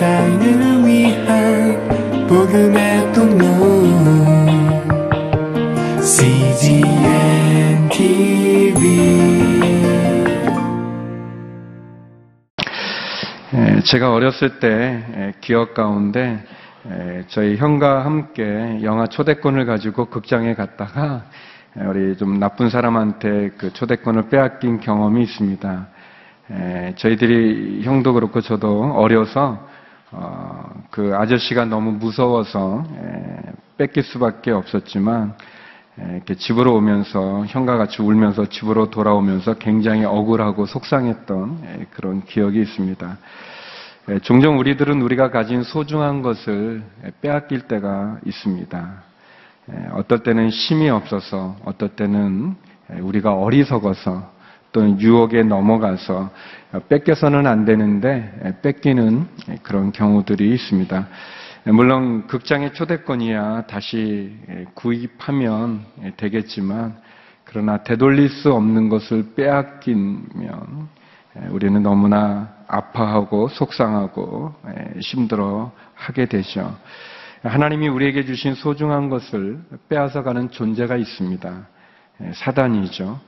세상을 위한 복음의 통로 CGM TV 에, 제가 어렸을 때 에, 기억 가운데 에, 저희 형과 함께 영화 초대권을 가지고 극장에 갔다가 에, 우리 좀 나쁜 사람한테 그 초대권을 빼앗긴 경험이 있습니다. 에, 저희들이 형도 그렇고 저도 어려서 어, 그 아저씨가 너무 무서워서 에, 뺏길 수밖에 없었지만 에, 이렇게 집으로 오면서 형과 같이 울면서 집으로 돌아오면서 굉장히 억울하고 속상했던 에, 그런 기억이 있습니다. 에, 종종 우리들은 우리가 가진 소중한 것을 에, 빼앗길 때가 있습니다. 에, 어떨 때는 힘이 없어서, 어떨 때는 에, 우리가 어리석어서, 또는 유혹에 넘어가서 어, 뺏겨서는 안 되는데 에, 뺏기는 에, 그런 경우들이 있습니다. 에, 물론 극장의 초대권이야 다시 에, 구입하면 에, 되겠지만 그러나 되돌릴 수 없는 것을 빼앗기면 에, 우리는 너무나 아파하고 속상하고 에, 힘들어 하게 되죠. 하나님이 우리에게 주신 소중한 것을 빼앗아가는 존재가 있습니다. 에, 사단이죠.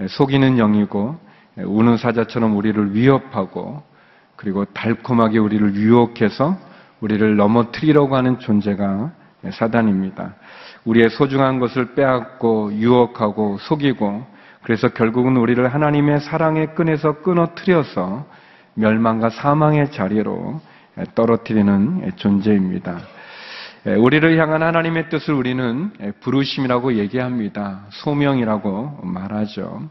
에, 속이는 영이고 에, 우는 사자처럼 우리를 위협하고 그리고 달콤하게 우리를 유혹해서 우리를 넘어뜨리려고 하는 존재가 에, 사단입니다. 우리의 소중한 것을 빼앗고 유혹하고 속이고 그래서 결국은 우리를 하나님의 사랑의 끈에서 끊어뜨려서 멸망과 사망의 자리로 에, 떨어뜨리는 에, 존재입니다. 에, 우리를 향한 하나님의 뜻을 우리는 에, 부르심이라고 얘기합니다. 소명이라고 말하죠.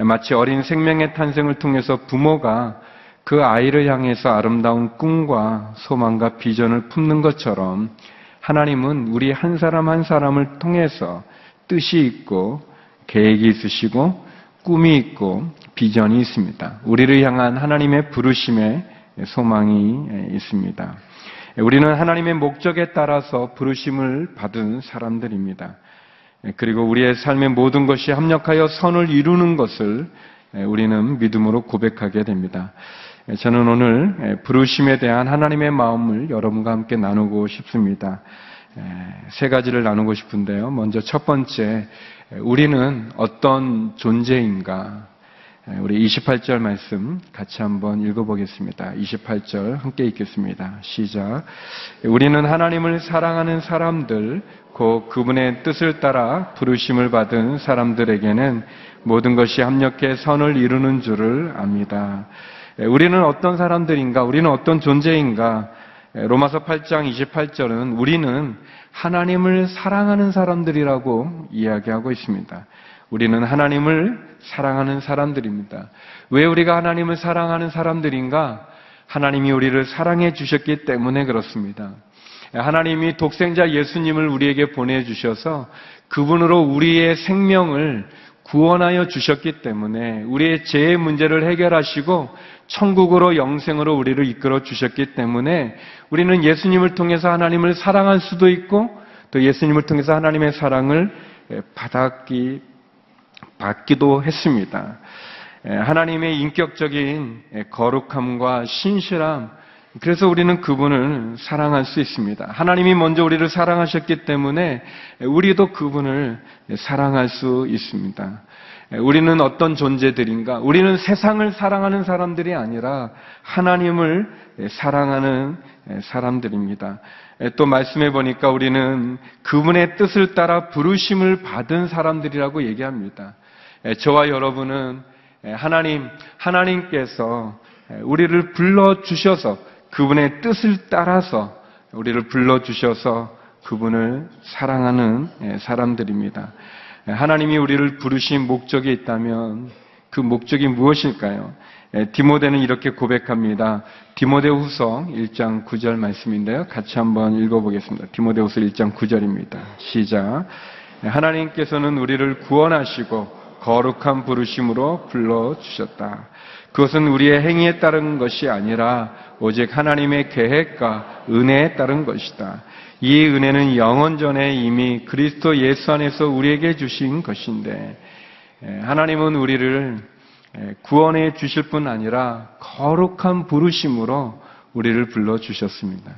에, 마치 어린 생명의 탄생을 통해서 부모가 그 아이를 향해서 아름다운 꿈과 소망과 비전을 품는 것처럼 하나님은 우리 한 사람 한 사람을 통해서 뜻이 있고 계획이 있으시고 꿈이 있고 비전이 있습니다. 우리를 향한 하나님의 부르심에 소망이 있습니다. 우리는 하나님의 목적에 따라서 부르심을 받은 사람들입니다. 그리고 우리의 삶의 모든 것이 합력하여 선을 이루는 것을 우리는 믿음으로 고백하게 됩니다. 저는 오늘 부르심에 대한 하나님의 마음을 여러분과 함께 나누고 싶습니다. 세 가지를 나누고 싶은데요. 먼저 첫 번째, 우리는 어떤 존재인가? 우리 28절 말씀 같이 한번 읽어보겠습니다. 28절 함께 읽겠습니다. 시작. 우리는 하나님을 사랑하는 사람들, 곧 그분의 뜻을 따라 부르심을 받은 사람들에게는 모든 것이 합력해 선을 이루는 줄을 압니다. 우리는 어떤 사람들인가? 우리는 어떤 존재인가? 로마서 8장 28절은 우리는 하나님을 사랑하는 사람들이라고 이야기하고 있습니다. 우리는 하나님을 사랑하는 사람들입니다. 왜 우리가 하나님을 사랑하는 사람들인가? 하나님이 우리를 사랑해 주셨기 때문에 그렇습니다. 하나님이 독생자 예수님을 우리에게 보내주셔서 그분으로 우리의 생명을 구원하여 주셨기 때문에 우리의 죄의 문제를 해결하시고 천국으로 영생으로 우리를 이끌어 주셨기 때문에 우리는 예수님을 통해서 하나님을 사랑할 수도 있고 또 예수님을 통해서 하나님의 사랑을 받았기 받기도 했습니다. 하나님의 인격적인 거룩함과 신실함 그래서 우리는 그분을 사랑할 수 있습니다. 하나님이 먼저 우리를 사랑하셨기 때문에 우리도 그분을 사랑할 수 있습니다. 우리는 어떤 존재들인가? 우리는 세상을 사랑하는 사람들이 아니라 하나님을 사랑하는 사람들입니다. 또 말씀해 보니까 우리는 그분의 뜻을 따라 부르심을 받은 사람들이라고 얘기합니다. 저와 여러분은 하나님, 하나님께서 우리를 불러주셔서 그분의 뜻을 따라서 우리를 불러주셔서 그분을 사랑하는 사람들입니다. 하나님이 우리를 부르신 목적이 있다면 그 목적이 무엇일까요? 디모데는 이렇게 고백합니다. 디모데후서 1장 9절 말씀인데요. 같이 한번 읽어보겠습니다. 디모데후서 1장 9절입니다. 시작. 하나님께서는 우리를 구원하시고 거룩한 부르심으로 불러주셨다. 그것은 우리의 행위에 따른 것이 아니라 오직 하나님의 계획과 은혜에 따른 것이다. 이 은혜는 영원 전에 이미 그리스도 예수 안에서 우리에게 주신 것인데 하나님은 우리를 구원해 주실 뿐 아니라 거룩한 부르심으로 우리를 불러 주셨습니다.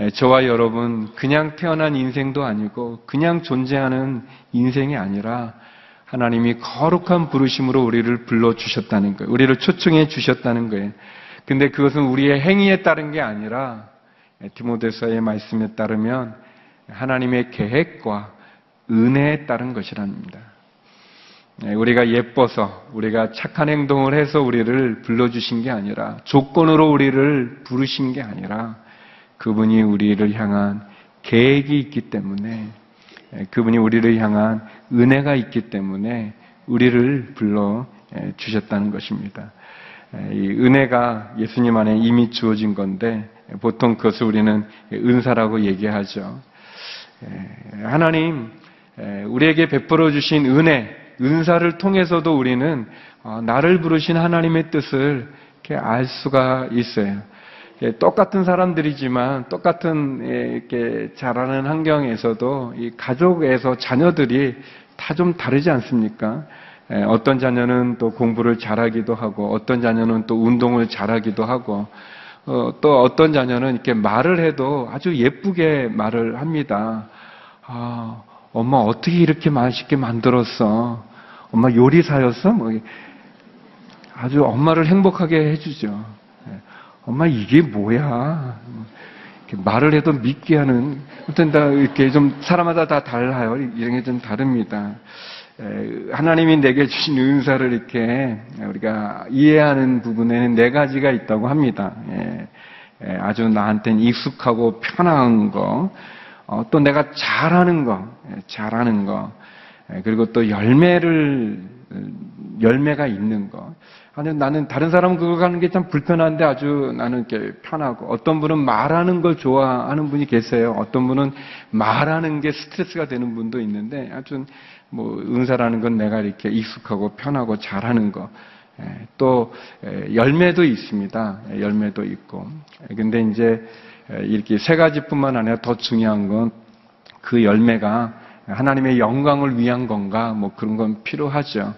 예, 저와 여러분, 그냥 태어난 인생도 아니고, 그냥 존재하는 인생이 아니라, 하나님이 거룩한 부르심으로 우리를 불러주셨다는 거예요. 우리를 초청해 주셨다는 거예요. 근데 그것은 우리의 행위에 따른 게 아니라, 예, 디모데서의 말씀에 따르면, 하나님의 계획과 은혜에 따른 것이랍니다. 예, 우리가 예뻐서 우리가 착한 행동을 해서 우리를 불러주신 게 아니라 조건으로 우리를 부르신 게 아니라 그분이 우리를 향한 계획이 있기 때문에 예, 그분이 우리를 향한 은혜가 있기 때문에 우리를 불러 예, 주셨다는 것입니다. 예, 이 은혜가 예수님 안에 이미 주어진 건데 보통 그것을 우리는 은사라고 얘기하죠. 예, 하나님 예, 우리에게 베풀어 주신 은혜, 은사를 통해서도 우리는 어, 나를 부르신 하나님의 뜻을 이렇게 알 수가 있어요. 예, 똑같은 사람들이지만 똑같은 예, 이렇게 자라는 환경에서도 이 가족에서 자녀들이 다 좀 다르지 않습니까? 예, 어떤 자녀는 또 공부를 잘하기도 하고 어떤 자녀는 또 운동을 잘하기도 하고 어, 또 어떤 자녀는 이렇게 말을 해도 아주 예쁘게 말을 합니다. 아, 엄마 어떻게 이렇게 맛있게 만들었어? 엄마 요리사였어? 뭐 아주 엄마를 행복하게 해주죠. 예. 엄마 이게 뭐야? 이렇게 말을 해도 믿게 하는 어떤 다 이렇게 좀 사람마다 다 달라요. 이런 게 좀 다릅니다. 에, 하나님이 내게 주신 은사를 이렇게 우리가 이해하는 부분에는 네 가지가 있다고 합니다. 예, 예, 아주 나한테는 익숙하고 편한 거, 어, 또 내가 잘하는 거, 예, 잘하는 거, 예, 그리고 또 열매를 열매가 있는 거. 아니 나는 다른 사람 그거 가는 게 참 불편한데 아주 나는 이렇게 편하고 어떤 분은 말하는 걸 좋아하는 분이 계세요. 어떤 분은 말하는 게 스트레스가 되는 분도 있는데 아주 뭐 은사라는 건 내가 이렇게 익숙하고 편하고 잘하는 거. 예, 또 예, 열매도 있습니다. 예, 열매도 있고. 예, 근데 이제 예, 이렇게 세 가지뿐만 아니라 더 중요한 건 그 열매가 하나님의 영광을 위한 건가 뭐 그런 건 필요하죠.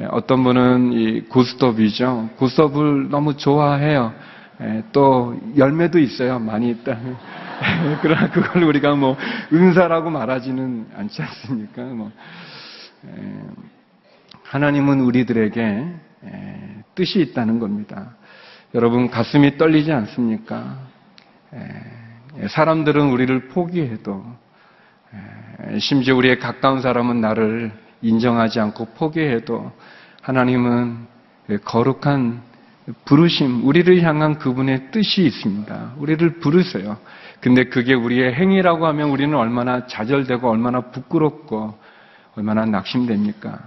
예, 어떤 분은 이 고스톱이죠. 고스톱을 너무 좋아해요. 예, 또 열매도 있어요. 많이 있다. 그러나 그걸 우리가 뭐 은사라고 말하지는 않지 않습니까? 뭐 예, 하나님은 우리들에게 예, 뜻이 있다는 겁니다. 여러분 가슴이 떨리지 않습니까? 예, 사람들은 우리를 포기해도 예, 심지어 우리의 가까운 사람은 나를 인정하지 않고 포기해도 하나님은 거룩한 부르심, 우리를 향한 그분의 뜻이 있습니다. 우리를 부르세요. 근데 그게 우리의 행위라고 하면 우리는 얼마나 좌절되고 얼마나 부끄럽고 얼마나 낙심됩니까?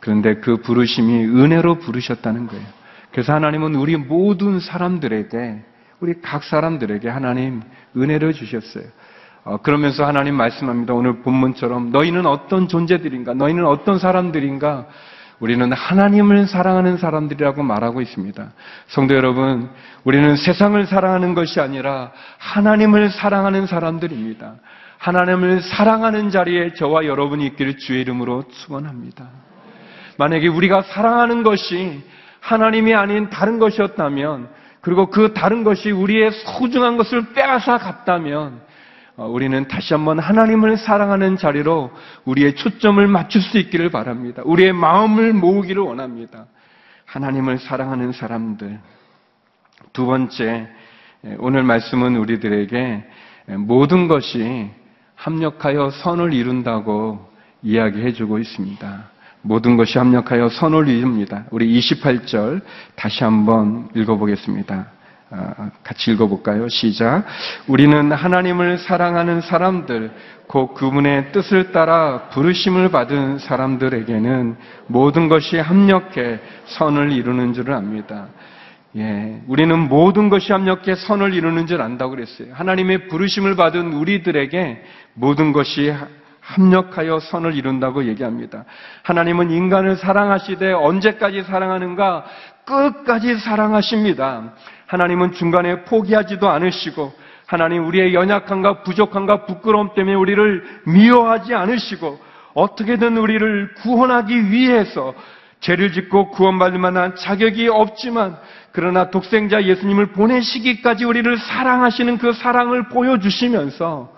그런데 그 부르심이 은혜로 부르셨다는 거예요. 그래서 하나님은 우리 모든 사람들에게, 우리 각 사람들에게 하나님 은혜를 주셨어요. 어, 그러면서 하나님 말씀합니다. 오늘 본문처럼 너희는 어떤 존재들인가? 너희는 어떤 사람들인가? 우리는 하나님을 사랑하는 사람들이라고 말하고 있습니다. 성도 여러분, 우리는 세상을 사랑하는 것이 아니라 하나님을 사랑하는 사람들입니다. 하나님을 사랑하는 자리에 저와 여러분이 있기를 주의 이름으로 축원합니다. 만약에 우리가 사랑하는 것이 하나님이 아닌 다른 것이었다면, 그리고 그 다른 것이 우리의 소중한 것을 빼앗아 갔다면, 어, 우리는 다시 한번 하나님을 사랑하는 자리로 우리의 초점을 맞출 수 있기를 바랍니다. 우리의 마음을 모으기를 원합니다. 하나님을 사랑하는 사람들. 두 번째, 오늘 말씀은 우리들에게 모든 것이 합력하여 선을 이룬다고 이야기해 주고 있습니다. 모든 것이 합력하여 선을 이룹니다. 우리 28절 다시 한번 읽어보겠습니다. 아, 같이 읽어볼까요? 시작. 우리는 하나님을 사랑하는 사람들, 곧 그분의 뜻을 따라 부르심을 받은 사람들에게는 모든 것이 합력해 선을 이루는 줄을 압니다. 예, 우리는 모든 것이 합력해 선을 이루는 줄 안다고 그랬어요. 하나님의 부르심을 받은 우리들에게 모든 것이 합력하여 선을 이룬다고 얘기합니다. 하나님은 인간을 사랑하시되 언제까지 사랑하는가? 끝까지 사랑하십니다. 하나님은 중간에 포기하지도 않으시고 하나님 우리의 연약함과 부족함과 부끄러움 때문에 우리를 미워하지 않으시고 어떻게든 우리를 구원하기 위해서 죄를 짓고 구원받을 만한 자격이 없지만 그러나 독생자 예수님을 보내시기까지 우리를 사랑하시는 그 사랑을 보여주시면서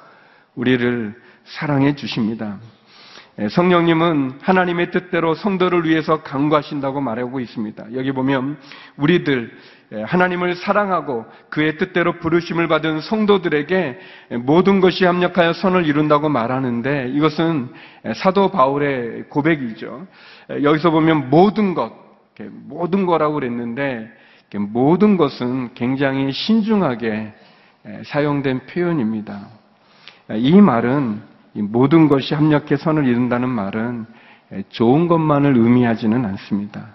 우리를 사랑해 주십니다. 예, 성령님은 하나님의 뜻대로 성도를 위해서 강구하신다고 말하고 있습니다. 여기 보면 우리들 예, 하나님을 사랑하고 그의 뜻대로 부르심을 받은 성도들에게 모든 것이 합력하여 선을 이룬다고 말하는데 이것은 사도 바울의 고백이죠. 예, 여기서 보면 모든 것, 모든 거라고 그랬는데 모든 것은 굉장히 신중하게 예, 사용된 표현입니다. 이 말은 이 모든 것이 합력해 선을 이룬다는 말은 좋은 것만을 의미하지는 않습니다.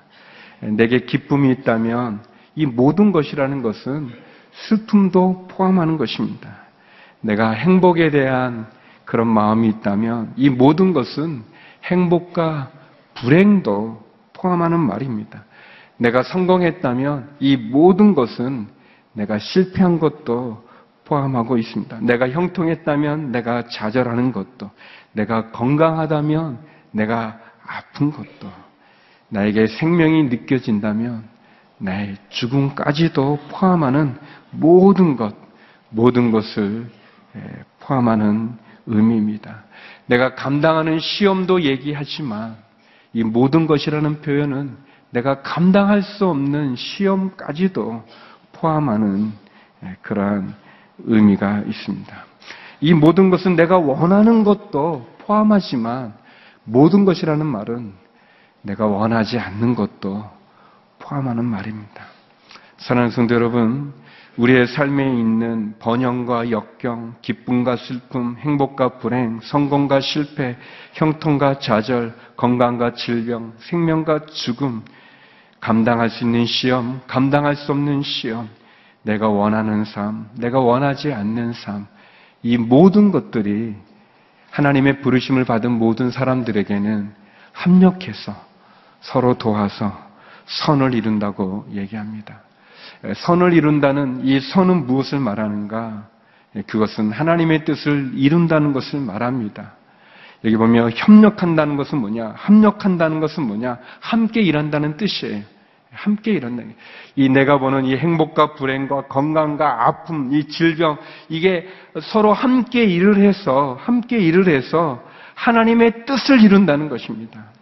내게 기쁨이 있다면 이 모든 것이라는 것은 슬픔도 포함하는 것입니다. 내가 행복에 대한 그런 마음이 있다면 이 모든 것은 행복과 불행도 포함하는 말입니다. 내가 성공했다면 이 모든 것은 내가 실패한 것도 포함하고 있습니다. 내가 형통했다면 내가 좌절하는 것도, 내가 건강하다면 내가 아픈 것도, 나에게 생명이 느껴진다면 나의 죽음까지도 포함하는 모든 것, 모든 것을 예, 포함하는 의미입니다. 내가 감당하는 시험도 얘기하지만 이 모든 것이라는 표현은 내가 감당할 수 없는 시험까지도 포함하는 예, 그러한 의미가 있습니다. 이 모든 것은 내가 원하는 것도 포함하지만 모든 것이라는 말은 내가 원하지 않는 것도 포함하는 말입니다. 사랑하는 성도 여러분, 우리의 삶에 있는 번영과 역경, 기쁨과 슬픔, 행복과 불행, 성공과 실패, 형통과 좌절, 건강과 질병, 생명과 죽음, 감당할 수 있는 시험, 감당할 수 없는 시험, 내가 원하는 삶, 내가 원하지 않는 삶, 이 모든 것들이 하나님의 부르심을 받은 모든 사람들에게는 합력해서 서로 도와서 선을 이룬다고 얘기합니다. 선을 이룬다는 이 선은 무엇을 말하는가? 그것은 하나님의 뜻을 이룬다는 것을 말합니다. 여기 보면 협력한다는 것은 뭐냐? 합력한다는 것은 뭐냐? 함께 일한다는 뜻이에요. 함께 일한다는 게. 이 내가 보는 이 행복과 불행과 건강과 아픔, 이 질병, 이게 서로 함께 일을 해서, 함께 일을 해서 하나님의 뜻을 이룬다는 것입니다.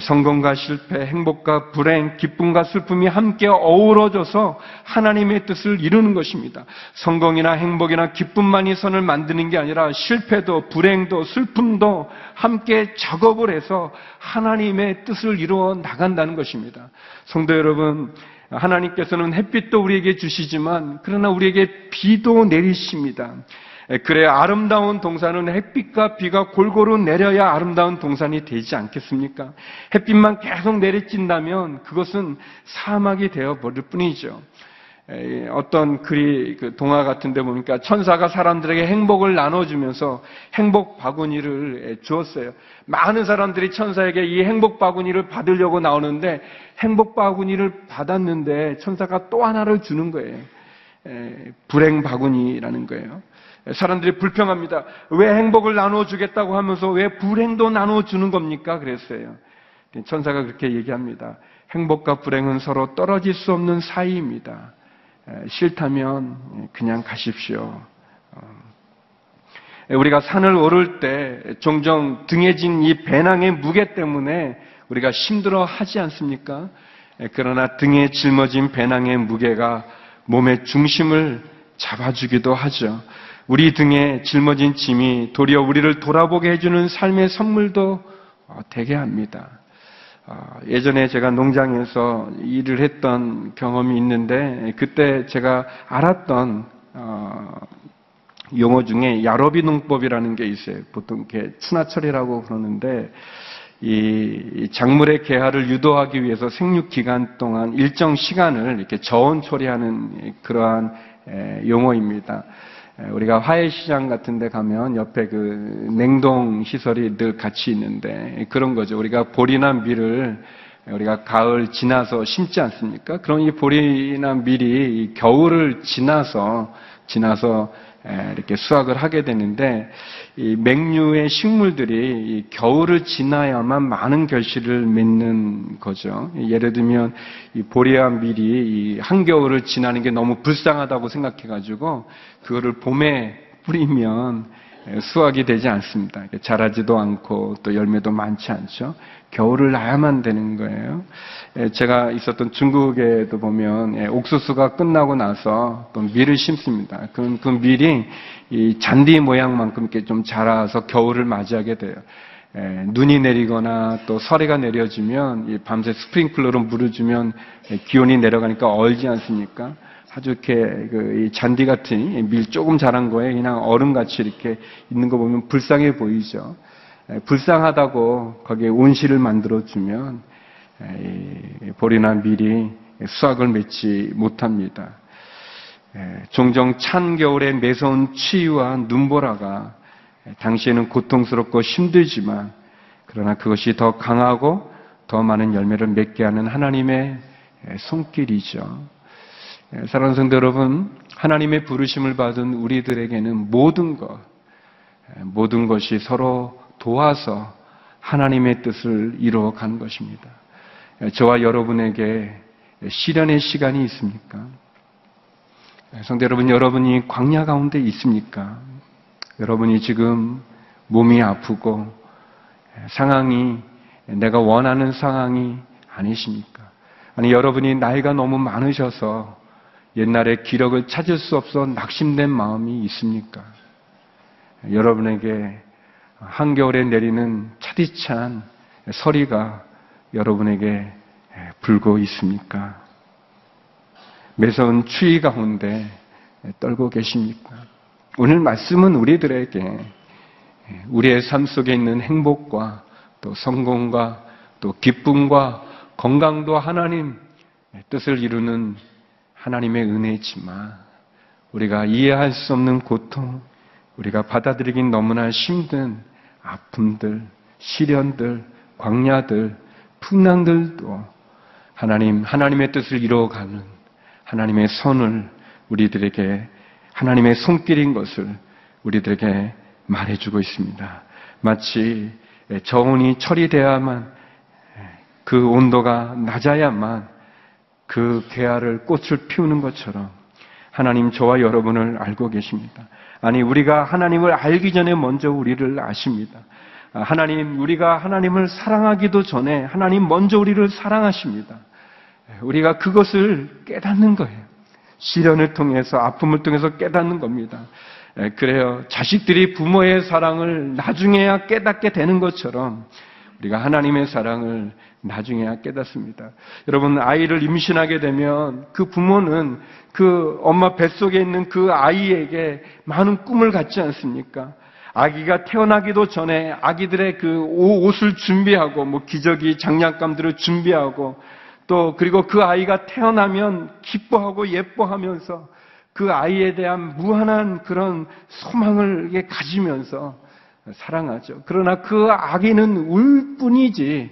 성공과 실패, 행복과 불행, 기쁨과 슬픔이 함께 어우러져서 하나님의 뜻을 이루는 것입니다. 성공이나 행복이나 기쁨만이 선을 만드는 게 아니라 실패도 불행도 슬픔도 함께 작업을 해서 하나님의 뜻을 이루어 나간다는 것입니다. 성도 여러분, 하나님께서는 햇빛도 우리에게 주시지만 그러나 우리에게 비도 내리십니다. 그래 아름다운 동산은 햇빛과 비가 골고루 내려야 아름다운 동산이 되지 않겠습니까? 햇빛만 계속 내리친다면 그것은 사막이 되어 버릴 뿐이죠. 에, 어떤 글이 그 동화 같은데 보니까 천사가 사람들에게 행복을 나눠주면서 행복 바구니를 에, 주었어요. 많은 사람들이 천사에게 이 행복 바구니를 받으려고 나오는데 행복 바구니를 받았는데 천사가 또 하나를 주는 거예요. 에, 불행 바구니라는 거예요. 사람들이 불평합니다. 왜 행복을 나눠주겠다고 하면서 왜 불행도 나눠주는 겁니까? 그랬어요. 천사가 그렇게 얘기합니다. 행복과 불행은 서로 떨어질 수 없는 사이입니다. 싫다면 그냥 가십시오. 어. 우리가 산을 오를 때 종종 등에 진 이 배낭의 무게 때문에 우리가 힘들어 하지 않습니까? 그러나 등에 짊어진 배낭의 무게가 몸의 중심을 잡아주기도 하죠. 우리 등에 짊어진 짐이 도리어 우리를 돌아보게 해주는 삶의 선물도 어, 되게 합니다. 어, 예전에 제가 농장에서 일을 했던 경험이 있는데 그때 제가 알았던 어, 용어 중에 야로비 농법이라는 게 있어요. 보통 이렇게 추나철이라고 그러는데 이 작물의 개화를 유도하기 위해서 생육 기간 동안 일정 시간을 이렇게 저온 처리하는 그러한 용어입니다. 우리가 화훼시장 같은 데 가면 옆에 그 냉동 시설이 늘 같이 있는데 그런 거죠. 우리가 보리나 밀을 우리가 가을 지나서 심지 않습니까? 그럼 이 보리나 밀이 겨울을 지나서 지나서 에, 이렇게 수확을 하게 되는데 이 맹류의 식물들이 이 겨울을 지나야만 많은 결실을 맺는 거죠. 예를 들면 이 보리와 밀이 이 한겨울을 지나는 게 너무 불쌍하다고 생각해가지고 그거를 봄에 뿌리면 에, 수확이 되지 않습니다. 자라지도 않고 또 열매도 많지 않죠. 겨울을 나야만 되는 거예요. 에, 제가 있었던 중국에도 보면 예, 옥수수가 끝나고 나서 또 밀을 심습니다. 그, 그 밀이 이 잔디 모양만큼 이렇게 좀 자라서 겨울을 맞이하게 돼요. 에, 눈이 내리거나 또 서리가 내려지면 이 밤새 스프링클러로 물을 주면 에, 기온이 내려가니까 얼지 않습니까? 아주 이렇게 그이 잔디 같은 이밀 조금 자란 거에 그냥 얼음같이 이렇게 있는 거 보면 불쌍해 보이죠. 에, 불쌍하다고 거기에 온실을 만들어 주면 이 보리나 밀이 수확을 맺지 못합니다. 에, 종종 찬 겨울에 매서운 추위와 눈보라가 당시에는 고통스럽고 힘들지만 그러나 그것이 더 강하고 더 많은 열매를 맺게 하는 하나님의 에, 손길이죠. 에, 사랑하는 성도 여러분, 하나님의 부르심을 받은 우리들에게는 모든 것, 에, 모든 것이 서로 도와서 하나님의 뜻을 이루어 가는 것입니다. 에, 저와 여러분에게 시련의 시간이 있습니까? 성도 여러분, 여러분이 광야 가운데 있습니까? 여러분이 지금 몸이 아프고 상황이 내가 원하는 상황이 아니십니까? 아니, 여러분이 나이가 너무 많으셔서 옛날의 기력을 찾을 수 없어 낙심된 마음이 있습니까? 여러분에게 한겨울에 내리는 차디찬 서리가 여러분에게 불고 있습니까? 매서운 추위 가운데 떨고 계십니까? 오늘 말씀은 우리들에게 우리의 삶 속에 있는 행복과 또 성공과 또 기쁨과 건강도 하나님 뜻을 이루는 하나님의 은혜지만 우리가 이해할 수 없는 고통, 우리가 받아들이긴 너무나 힘든 아픔들, 시련들, 광야들, 풍랑들도 하나님, 하나님의 뜻을 이루어가는 하나님의 손을 우리들에게 하나님의 손길인 것을 우리들에게 말해주고 있습니다. 마치 저온이 처리돼야만 그 온도가 낮아야만 그 개화를 꽃을 피우는 것처럼 하나님 저와 여러분을 알고 계십니다. 아니 우리가 하나님을 알기 전에 먼저 우리를 아십니다. 하나님 우리가 하나님을 사랑하기도 전에 하나님 먼저 우리를 사랑하십니다. 우리가 그것을 깨닫는 거예요. 시련을 통해서 아픔을 통해서 깨닫는 겁니다. 예, 그래요. 자식들이 부모의 사랑을 나중에야 깨닫게 되는 것처럼 우리가 하나님의 사랑을 나중에야 깨닫습니다. 여러분 아이를 임신하게 되면 그 부모는 그 엄마 뱃속에 있는 그 아이에게 많은 꿈을 갖지 않습니까? 아기가 태어나기도 전에 아기들의 그 옷을 준비하고 뭐 기저귀 장난감들을 준비하고 또 그리고 그 아이가 태어나면 기뻐하고 예뻐하면서 그 아이에 대한 무한한 그런 소망을 가지면서 사랑하죠. 그러나 그 아기는 울 뿐이지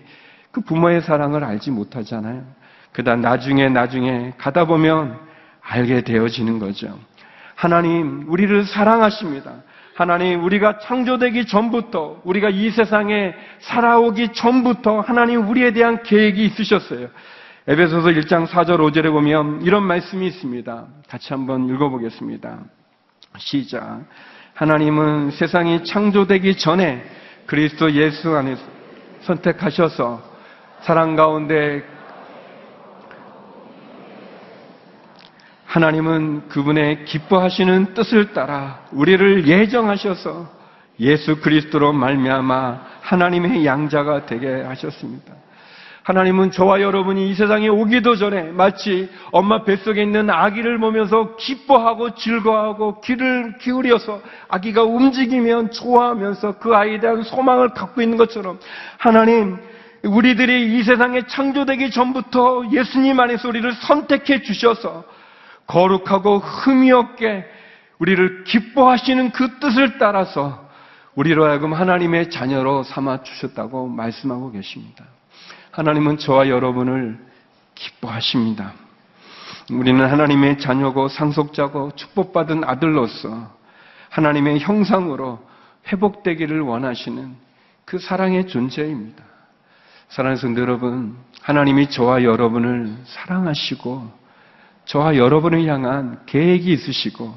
그 부모의 사랑을 알지 못하잖아요. 그다 나중에 나중에 가다 보면 알게 되어지는 거죠. 하나님 우리를 사랑하십니다. 하나님 우리가 창조되기 전부터 우리가 이 세상에 살아오기 전부터 하나님 우리에 대한 계획이 있으셨어요. 에베소서 1장 4절 5절에 보면 이런 말씀이 있습니다. 같이 한번 읽어보겠습니다. 시작. 하나님은 세상이 창조되기 전에 그리스도 예수 안에서 선택하셔서 사랑 가운데 하나님은 그분의 기뻐하시는 뜻을 따라 우리를 예정하셔서 예수 그리스도로 말미암아 하나님의 양자가 되게 하셨습니다. 하나님은 저와 여러분이 이 세상에 오기도 전에 마치 엄마 뱃속에 있는 아기를 보면서 기뻐하고 즐거워하고 귀를 기울여서 아기가 움직이면 좋아하면서 그 아이에 대한 소망을 갖고 있는 것처럼 하나님 우리들이 이 세상에 창조되기 전부터 예수님 안에서 우리를 선택해 주셔서 거룩하고 흠이 없게 우리를 기뻐하시는 그 뜻을 따라서 우리로 하여금 하나님의 자녀로 삼아 주셨다고 말씀하고 계십니다. 하나님은 저와 여러분을 기뻐하십니다. 우리는 하나님의 자녀고 상속자고 축복받은 아들로서 하나님의 형상으로 회복되기를 원하시는 그 사랑의 존재입니다. 사랑하는 성도 여러분, 하나님이 저와 여러분을 사랑하시고 저와 여러분을 향한 계획이 있으시고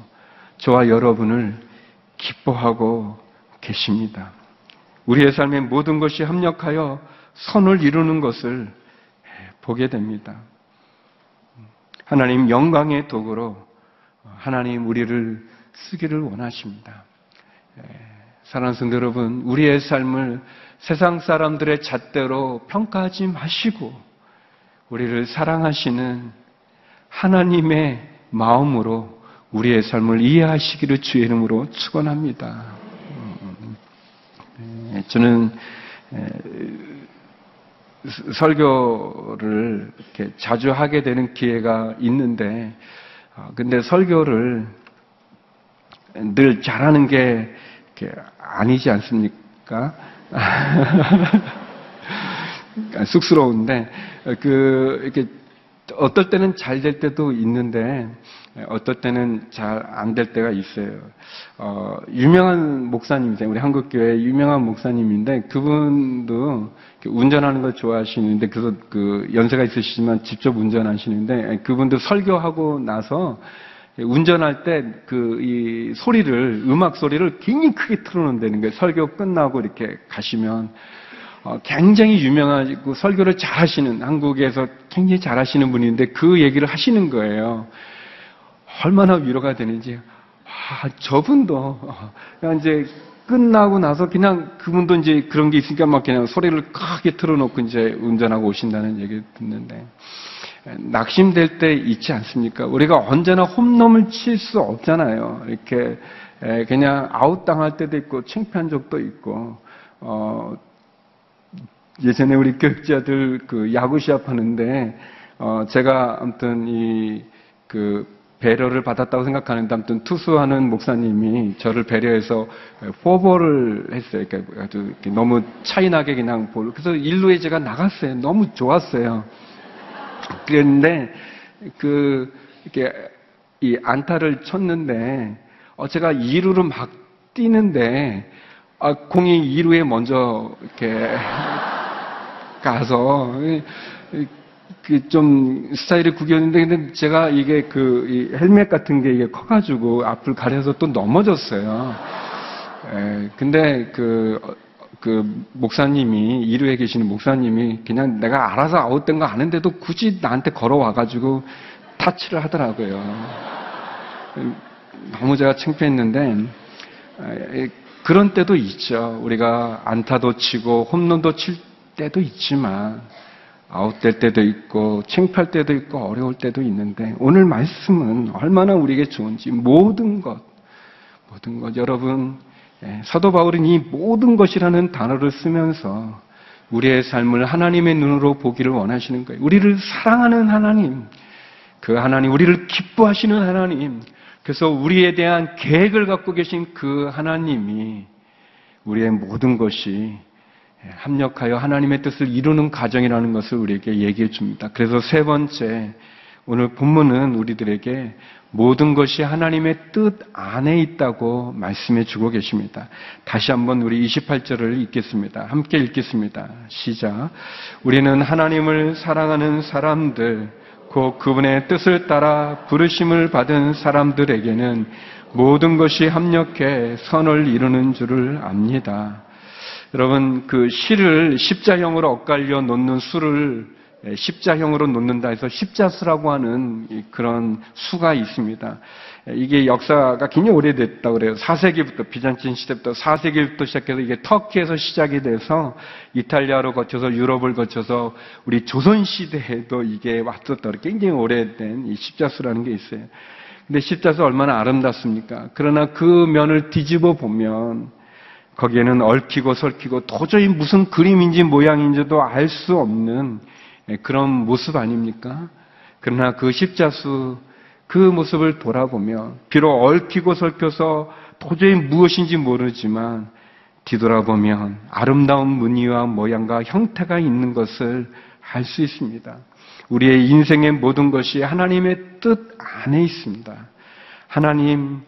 저와 여러분을 기뻐하고 계십니다. 우리의 삶의 모든 것이 합력하여 선을 이루는 것을 보게 됩니다. 하나님 영광의 도구로 하나님 우리를 쓰기를 원하십니다. 에, 사랑하는 성도 여러분, 우리의 삶을 세상 사람들의 잣대로 평가하지 마시고 우리를 사랑하시는 하나님의 마음으로 우리의 삶을 이해하시기를 주의 이름으로 축원합니다. 음, 에, 저는 에, 설교를 이렇게 자주 하게 되는 기회가 있는데, 어, 근데 설교를 늘 잘하는 게 아니지 않습니까? 쑥스러운데, 그, 이렇게 어떨 때는 잘 될 때도 있는데, 어떨 때는 잘 안 될 때가 있어요. 어, 유명한 목사님이세요. 우리 한국교회 유명한 목사님인데, 그분도 운전하는 걸 좋아하시는데, 그래서 그 연세가 있으시지만 직접 운전하시는데, 그분도 설교하고 나서 운전할 때 그 이 소리를, 음악 소리를 굉장히 크게 틀어놓는다는 거예요. 설교 끝나고 이렇게 가시면. 어, 굉장히 유명하고 설교를 잘 하시는, 한국에서 굉장히 잘 하시는 분인데 그 얘기를 하시는 거예요. 얼마나 위로가 되는지. 아, 저분도, 어, 그냥 이제 끝나고 나서 그냥 그분도 이제 그런 게 있으니까 막 그냥 소리를 크게 틀어놓고 이제 운전하고 오신다는 얘기를 듣는데. 낙심될 때 있지 않습니까? 우리가 언제나 홈런을 칠 수 없잖아요. 이렇게 에, 그냥 아웃당할 때도 있고 창피한 적도 있고 어, 예전에 우리 교육자들 그 야구 시합 하는데 어, 제가 아무튼 이그 배려를 받았다고 생각하는데 아무튼 투수하는 목사님이 저를 배려해서 포볼을 했어요. 그러니까 아주 너무 차이나게 그냥 볼. 그래서 1루에 제가 나갔어요. 너무 좋았어요. 그랬는데 그 이렇게 이 안타를 쳤는데 어 제가 2루로 막 뛰는데 아 공이 2루에 먼저 이렇게 가서 그 좀 스타일이 구겼는데 근데 제가 이게 그이 헬멧 같은 게 이게 커가지고 앞을 가려서 또 넘어졌어요. 에, 근데 그, 어, 그 목사님이 이루에 계시는 목사님이 그냥 내가 알아서 아웃된 거 아는데도 굳이 나한테 걸어와가지고 타치를 하더라고요. 너무 제가 창피했는데 에, 그런 때도 있죠. 우리가 안타도 치고 홈런도 칠 때도 있지만 아웃될 때도 있고 창피할 때도 있고 어려울 때도 있는데 오늘 말씀은 얼마나 우리에게 좋은지 모든 것 모든 것 여러분 예, 사도 바울은 이 모든 것이라는 단어를 쓰면서 우리의 삶을 하나님의 눈으로 보기를 원하시는 거예요. 우리를 사랑하는 하나님, 그 하나님, 우리를 기뻐하시는 하나님, 그래서 우리에 대한 계획을 갖고 계신 그 하나님이 우리의 모든 것이 합력하여 하나님의 뜻을 이루는 과정이라는 것을 우리에게 얘기해 줍니다. 그래서 세 번째, 오늘 본문은 우리들에게 모든 것이 하나님의 뜻 안에 있다고 말씀해 주고 계십니다. 다시 한번 우리 28절을 읽겠습니다. 함께 읽겠습니다. 시작. 우리는 하나님을 사랑하는 사람들, 곧 그분의 뜻을 따라 부르심을 받은 사람들에게는 모든 것이 합력해 선을 이루는 줄을 압니다. 여러분, 그 실을 십자형으로 엇갈려 놓는 수를 십자형으로 놓는다 해서 십자수라고 하는 그런 수가 있습니다. 이게 역사가 굉장히 오래됐다고 그래요. 4세기부터, 비잔틴 시대부터 4세기부터 시작해서 이게 터키에서 시작이 돼서 이탈리아로 거쳐서 유럽을 거쳐서 우리 조선 시대에도 이게 왔었다. 굉장히 오래된 이 십자수라는 게 있어요. 근데 십자수 얼마나 아름답습니까? 그러나 그 면을 뒤집어 보면 거기에는 얽히고 설키고 도저히 무슨 그림인지 모양인지도 알 수 없는 그런 모습 아닙니까? 그러나 그 십자수 그 모습을 돌아보며 비록 얽히고 설켜서 도저히 무엇인지 모르지만 뒤돌아보면 아름다운 무늬와 모양과 형태가 있는 것을 알 수 있습니다. 우리의 인생의 모든 것이 하나님의 뜻 안에 있습니다. 하나님,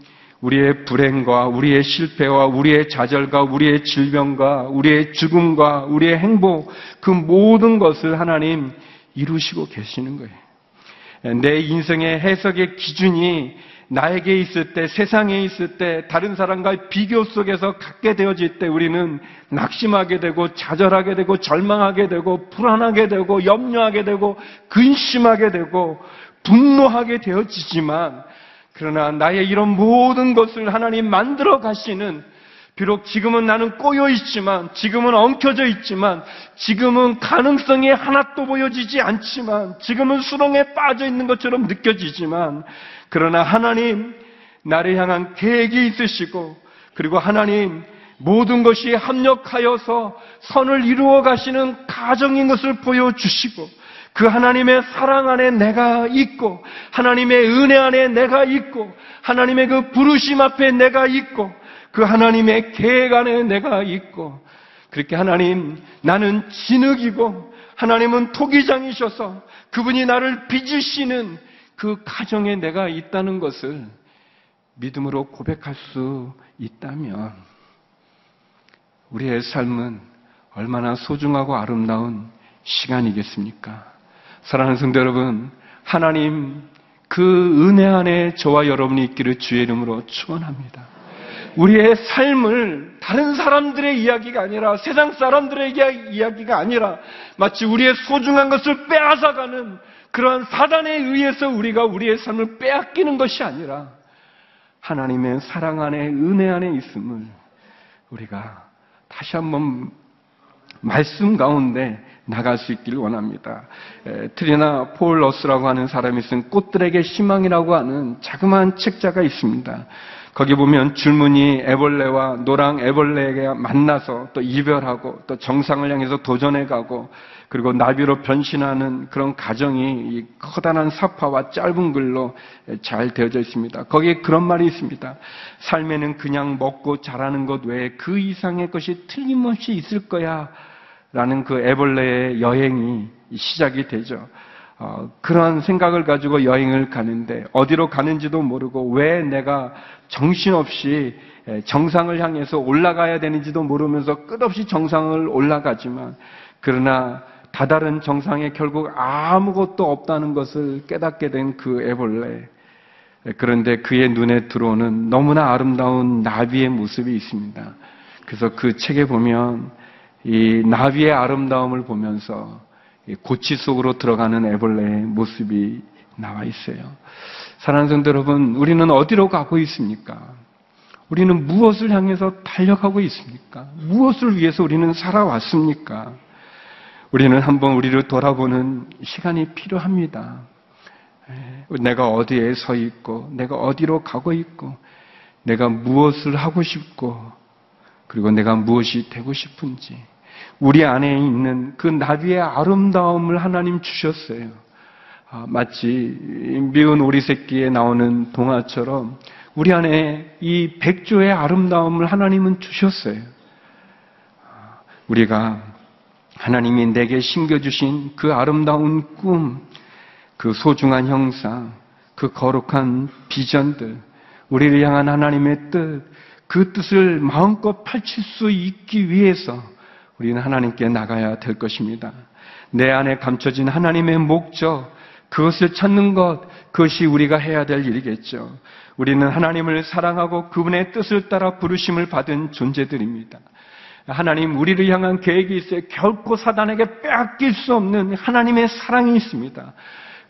우리의 불행과 우리의 실패와 우리의 좌절과 우리의 질병과 우리의 죽음과 우리의 행복 그 모든 것을 하나님 이루시고 계시는 거예요. 내 인생의 해석의 기준이 나에게 있을 때, 세상에 있을 때, 다른 사람과의 비교 속에서 갖게 되어질 때 우리는 낙심하게 되고, 좌절하게 되고, 절망하게 되고, 불안하게 되고, 염려하게 되고, 근심하게 되고, 분노하게 되어지지만, 그러나 나의 이런 모든 것을 하나님 만들어 가시는 비록 지금은 나는 꼬여 있지만, 지금은 엉켜져 있지만, 지금은 가능성이 하나도 보여지지 않지만, 지금은 수렁에 빠져 있는 것처럼 느껴지지만, 그러나 하나님, 나를 향한 계획이 있으시고, 그리고 하나님, 모든 것이 합력하여서 선을 이루어 가시는 가정인 것을 보여주시고, 그 하나님의 사랑 안에 내가 있고, 하나님의 은혜 안에 내가 있고, 하나님의 그 부르심 앞에 내가 있고, 그 하나님의 계획 안에 내가 있고, 그렇게 하나님, 나는 진흙이고, 하나님은 토기장이셔서 그분이 나를 빚으시는 그 가정에 내가 있다는 것을 믿음으로 고백할 수 있다면, 우리의 삶은 얼마나 소중하고 아름다운 시간이겠습니까? 사랑하는 성도 여러분, 하나님 그 은혜 안에 저와 여러분이 있기를 주의 이름으로 축원합니다. 우리의 삶을 다른 사람들의 이야기가 아니라 세상 사람들의 이야기가 아니라 마치 우리의 소중한 것을 빼앗아가는 그러한 사단에 의해서 우리가 우리의 삶을 빼앗기는 것이 아니라 하나님의 사랑 안에 은혜 안에 있음을 우리가 다시 한번 말씀 가운데 나갈 수 있기를 원합니다. 에, 트리나 폴러스라고 하는 사람이 쓴 꽃들에게 희망이라고 하는 자그마한 책자가 있습니다. 거기 보면 줄무늬 애벌레와 노랑 애벌레가 만나서 또 이별하고 또 정상을 향해서 도전해가고 그리고 나비로 변신하는 그런 가정이 이 커다란 사파와 짧은 글로 잘 되어져 있습니다. 거기에 그런 말이 있습니다. 삶에는 그냥 먹고 자라는 것 외에 그 이상의 것이 틀림없이 있을 거야. 라는 그 애벌레의 여행이 시작이 되죠. 어, 그런 생각을 가지고 여행을 가는데 어디로 가는지도 모르고 왜 내가 정신없이 정상을 향해서 올라가야 되는지도 모르면서 끝없이 정상을 올라가지만 그러나 다다른 정상에 결국 아무것도 없다는 것을 깨닫게 된 그 애벌레. 그런데 그의 눈에 들어오는 너무나 아름다운 나비의 모습이 있습니다. 그래서 그 책에 보면 이 나비의 아름다움을 보면서 고치 속으로 들어가는 애벌레의 모습이 나와 있어요. 사랑하는 성도 여러분, 우리는 어디로 가고 있습니까? 우리는 무엇을 향해서 달려가고 있습니까? 무엇을 위해서 우리는 살아왔습니까? 우리는 한번 우리를 돌아보는 시간이 필요합니다. 내가 어디에 서 있고, 내가 어디로 가고 있고, 내가 무엇을 하고 싶고, 그리고 내가 무엇이 되고 싶은지, 우리 안에 있는 그 나비의 아름다움을 하나님 주셨어요. 아, 마치 미운 오리 새끼에 나오는 동화처럼 우리 안에 이 백조의 아름다움을 하나님은 주셨어요. 아, 우리가 하나님이 내게 심겨주신 그 아름다운 꿈, 그 소중한 형상, 그 거룩한 비전들, 우리를 향한 하나님의 뜻, 그 뜻을 마음껏 펼칠 수 있기 위해서 우리는 하나님께 나가야 될 것입니다. 내 안에 감춰진 하나님의 목적, 그것을 찾는 것, 그것이 우리가 해야 될 일이겠죠. 우리는 하나님을 사랑하고 그분의 뜻을 따라 부르심을 받은 존재들입니다. 하나님 우리를 향한 계획이 있어요. 결코 사단에게 빼앗길 수 없는 하나님의 사랑이 있습니다.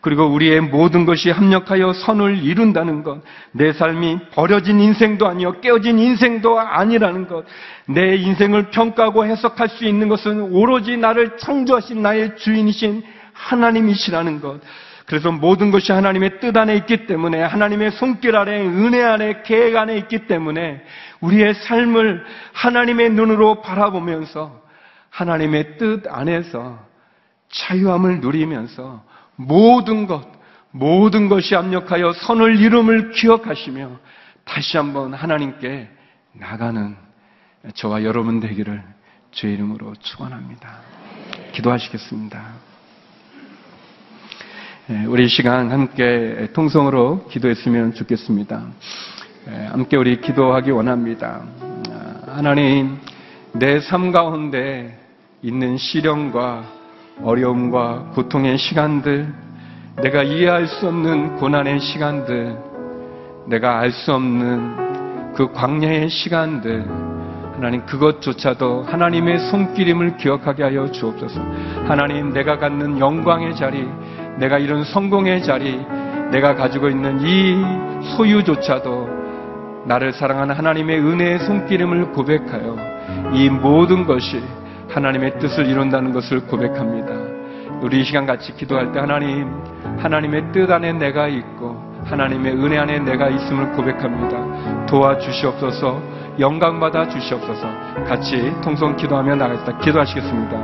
그리고 우리의 모든 것이 합력하여 선을 이룬다는 것, 내 삶이 버려진 인생도 아니요 깨어진 인생도 아니라는 것, 내 인생을 평가하고 해석할 수 있는 것은 오로지 나를 창조하신 나의 주인이신 하나님이시라는 것. 그래서 모든 것이 하나님의 뜻 안에 있기 때문에 하나님의 손길 아래 은혜 안에 계획 안에 있기 때문에 우리의 삶을 하나님의 눈으로 바라보면서 하나님의 뜻 안에서 자유함을 누리면서 모든 것, 모든 것이 압력하여 선을 이름을 기억하시며 다시 한번 하나님께 나가는 저와 여러분 되기를 주의 이름으로 축원합니다. 기도하시겠습니다. 우리 시간 함께 통성으로 기도했으면 좋겠습니다. 에, 함께 우리 기도하기 원합니다. 아, 하나님, 내 삶 가운데 있는 시련과 어려움과 고통의 시간들, 내가 이해할 수 없는 고난의 시간들, 내가 알 수 없는 그 광야의 시간들, 하나님 그것조차도 하나님의 손길임을 기억하게 하여 주옵소서. 하나님 내가 갖는 영광의 자리, 내가 이룬 성공의 자리, 내가 가지고 있는 이 소유조차도 나를 사랑하는 하나님의 은혜의 손길임을 고백하여 이 모든 것이 하나님의 뜻을 이룬다는 것을 고백합니다. 우리 이 시간 같이 기도할 때 하나님, 하나님의 뜻 안에 내가 있고 하나님의 은혜 안에 내가 있음을 고백합니다. 도와주시옵소서, 영광받아 주시옵소서, 같이 통성 기도하며 나가겠다. 기도하시겠습니다.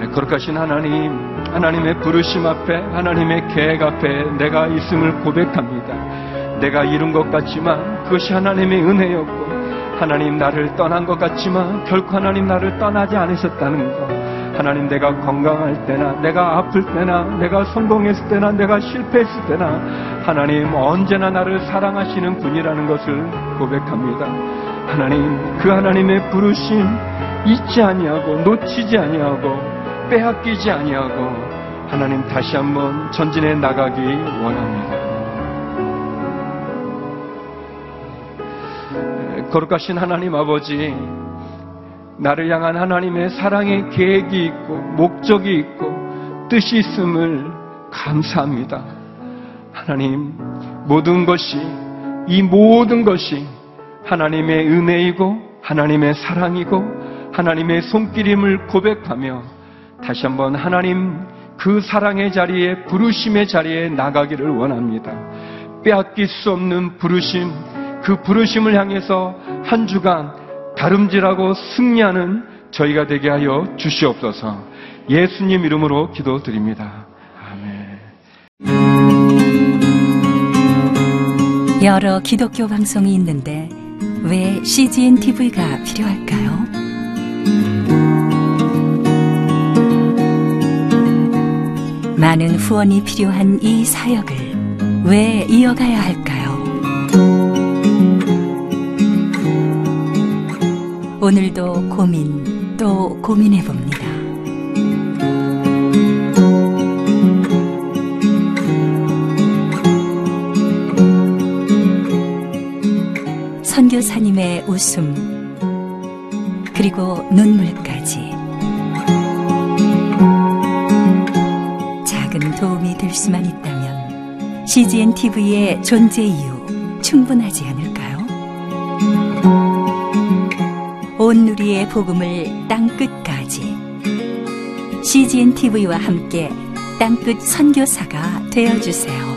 네, 거룩하신 하나님, 하나님의 부르심 앞에, 하나님의 계획 앞에 내가 있음을 고백합니다. 내가 이룬 것 같지만 그것이 하나님의 은혜였고, 하나님 나를 떠난 것 같지만 결코 하나님 나를 떠나지 않으셨다는 것. 하나님 내가 건강할 때나 내가 아플 때나 내가 성공했을 때나 내가 실패했을 때나 하나님 언제나 나를 사랑하시는 분이라는 것을 고백합니다. 하나님 그 하나님의 부르심 잊지 아니하고 놓치지 아니하고 빼앗기지 아니하고 하나님 다시 한번 전진해 나가기 원합니다. 거룩하신 하나님 아버지, 나를 향한 하나님의 사랑의 계획이 있고, 목적이 있고, 뜻이 있음을 감사합니다. 하나님, 모든 것이, 이 모든 것이 하나님의 은혜이고, 하나님의 사랑이고, 하나님의 손길임을 고백하며, 다시 한번 하나님 그 사랑의 자리에, 부르심의 자리에 나가기를 원합니다. 빼앗길 수 없는 부르심, 그 부르심을 향해서 한 주간 다름질하고 승리하는 저희가 되게 하여 주시옵소서. 예수님 이름으로 기도드립니다. 아멘. 여러 기독교 방송이 있는데 왜 CGN TV가 필요할까요? 많은 후원이 필요한 이 사역을 왜 이어가야 할까요? 오늘도 고민 또 고민해 봅니다. 선교사님의 웃음 그리고 눈물까지 작은 도움이 될 수만 있다면 CGN TV의 존재 이유 충분하지 않을까 온 누리의 복음을 땅 끝까지 CGN TV와 함께 땅끝 선교사가 되어 주세요.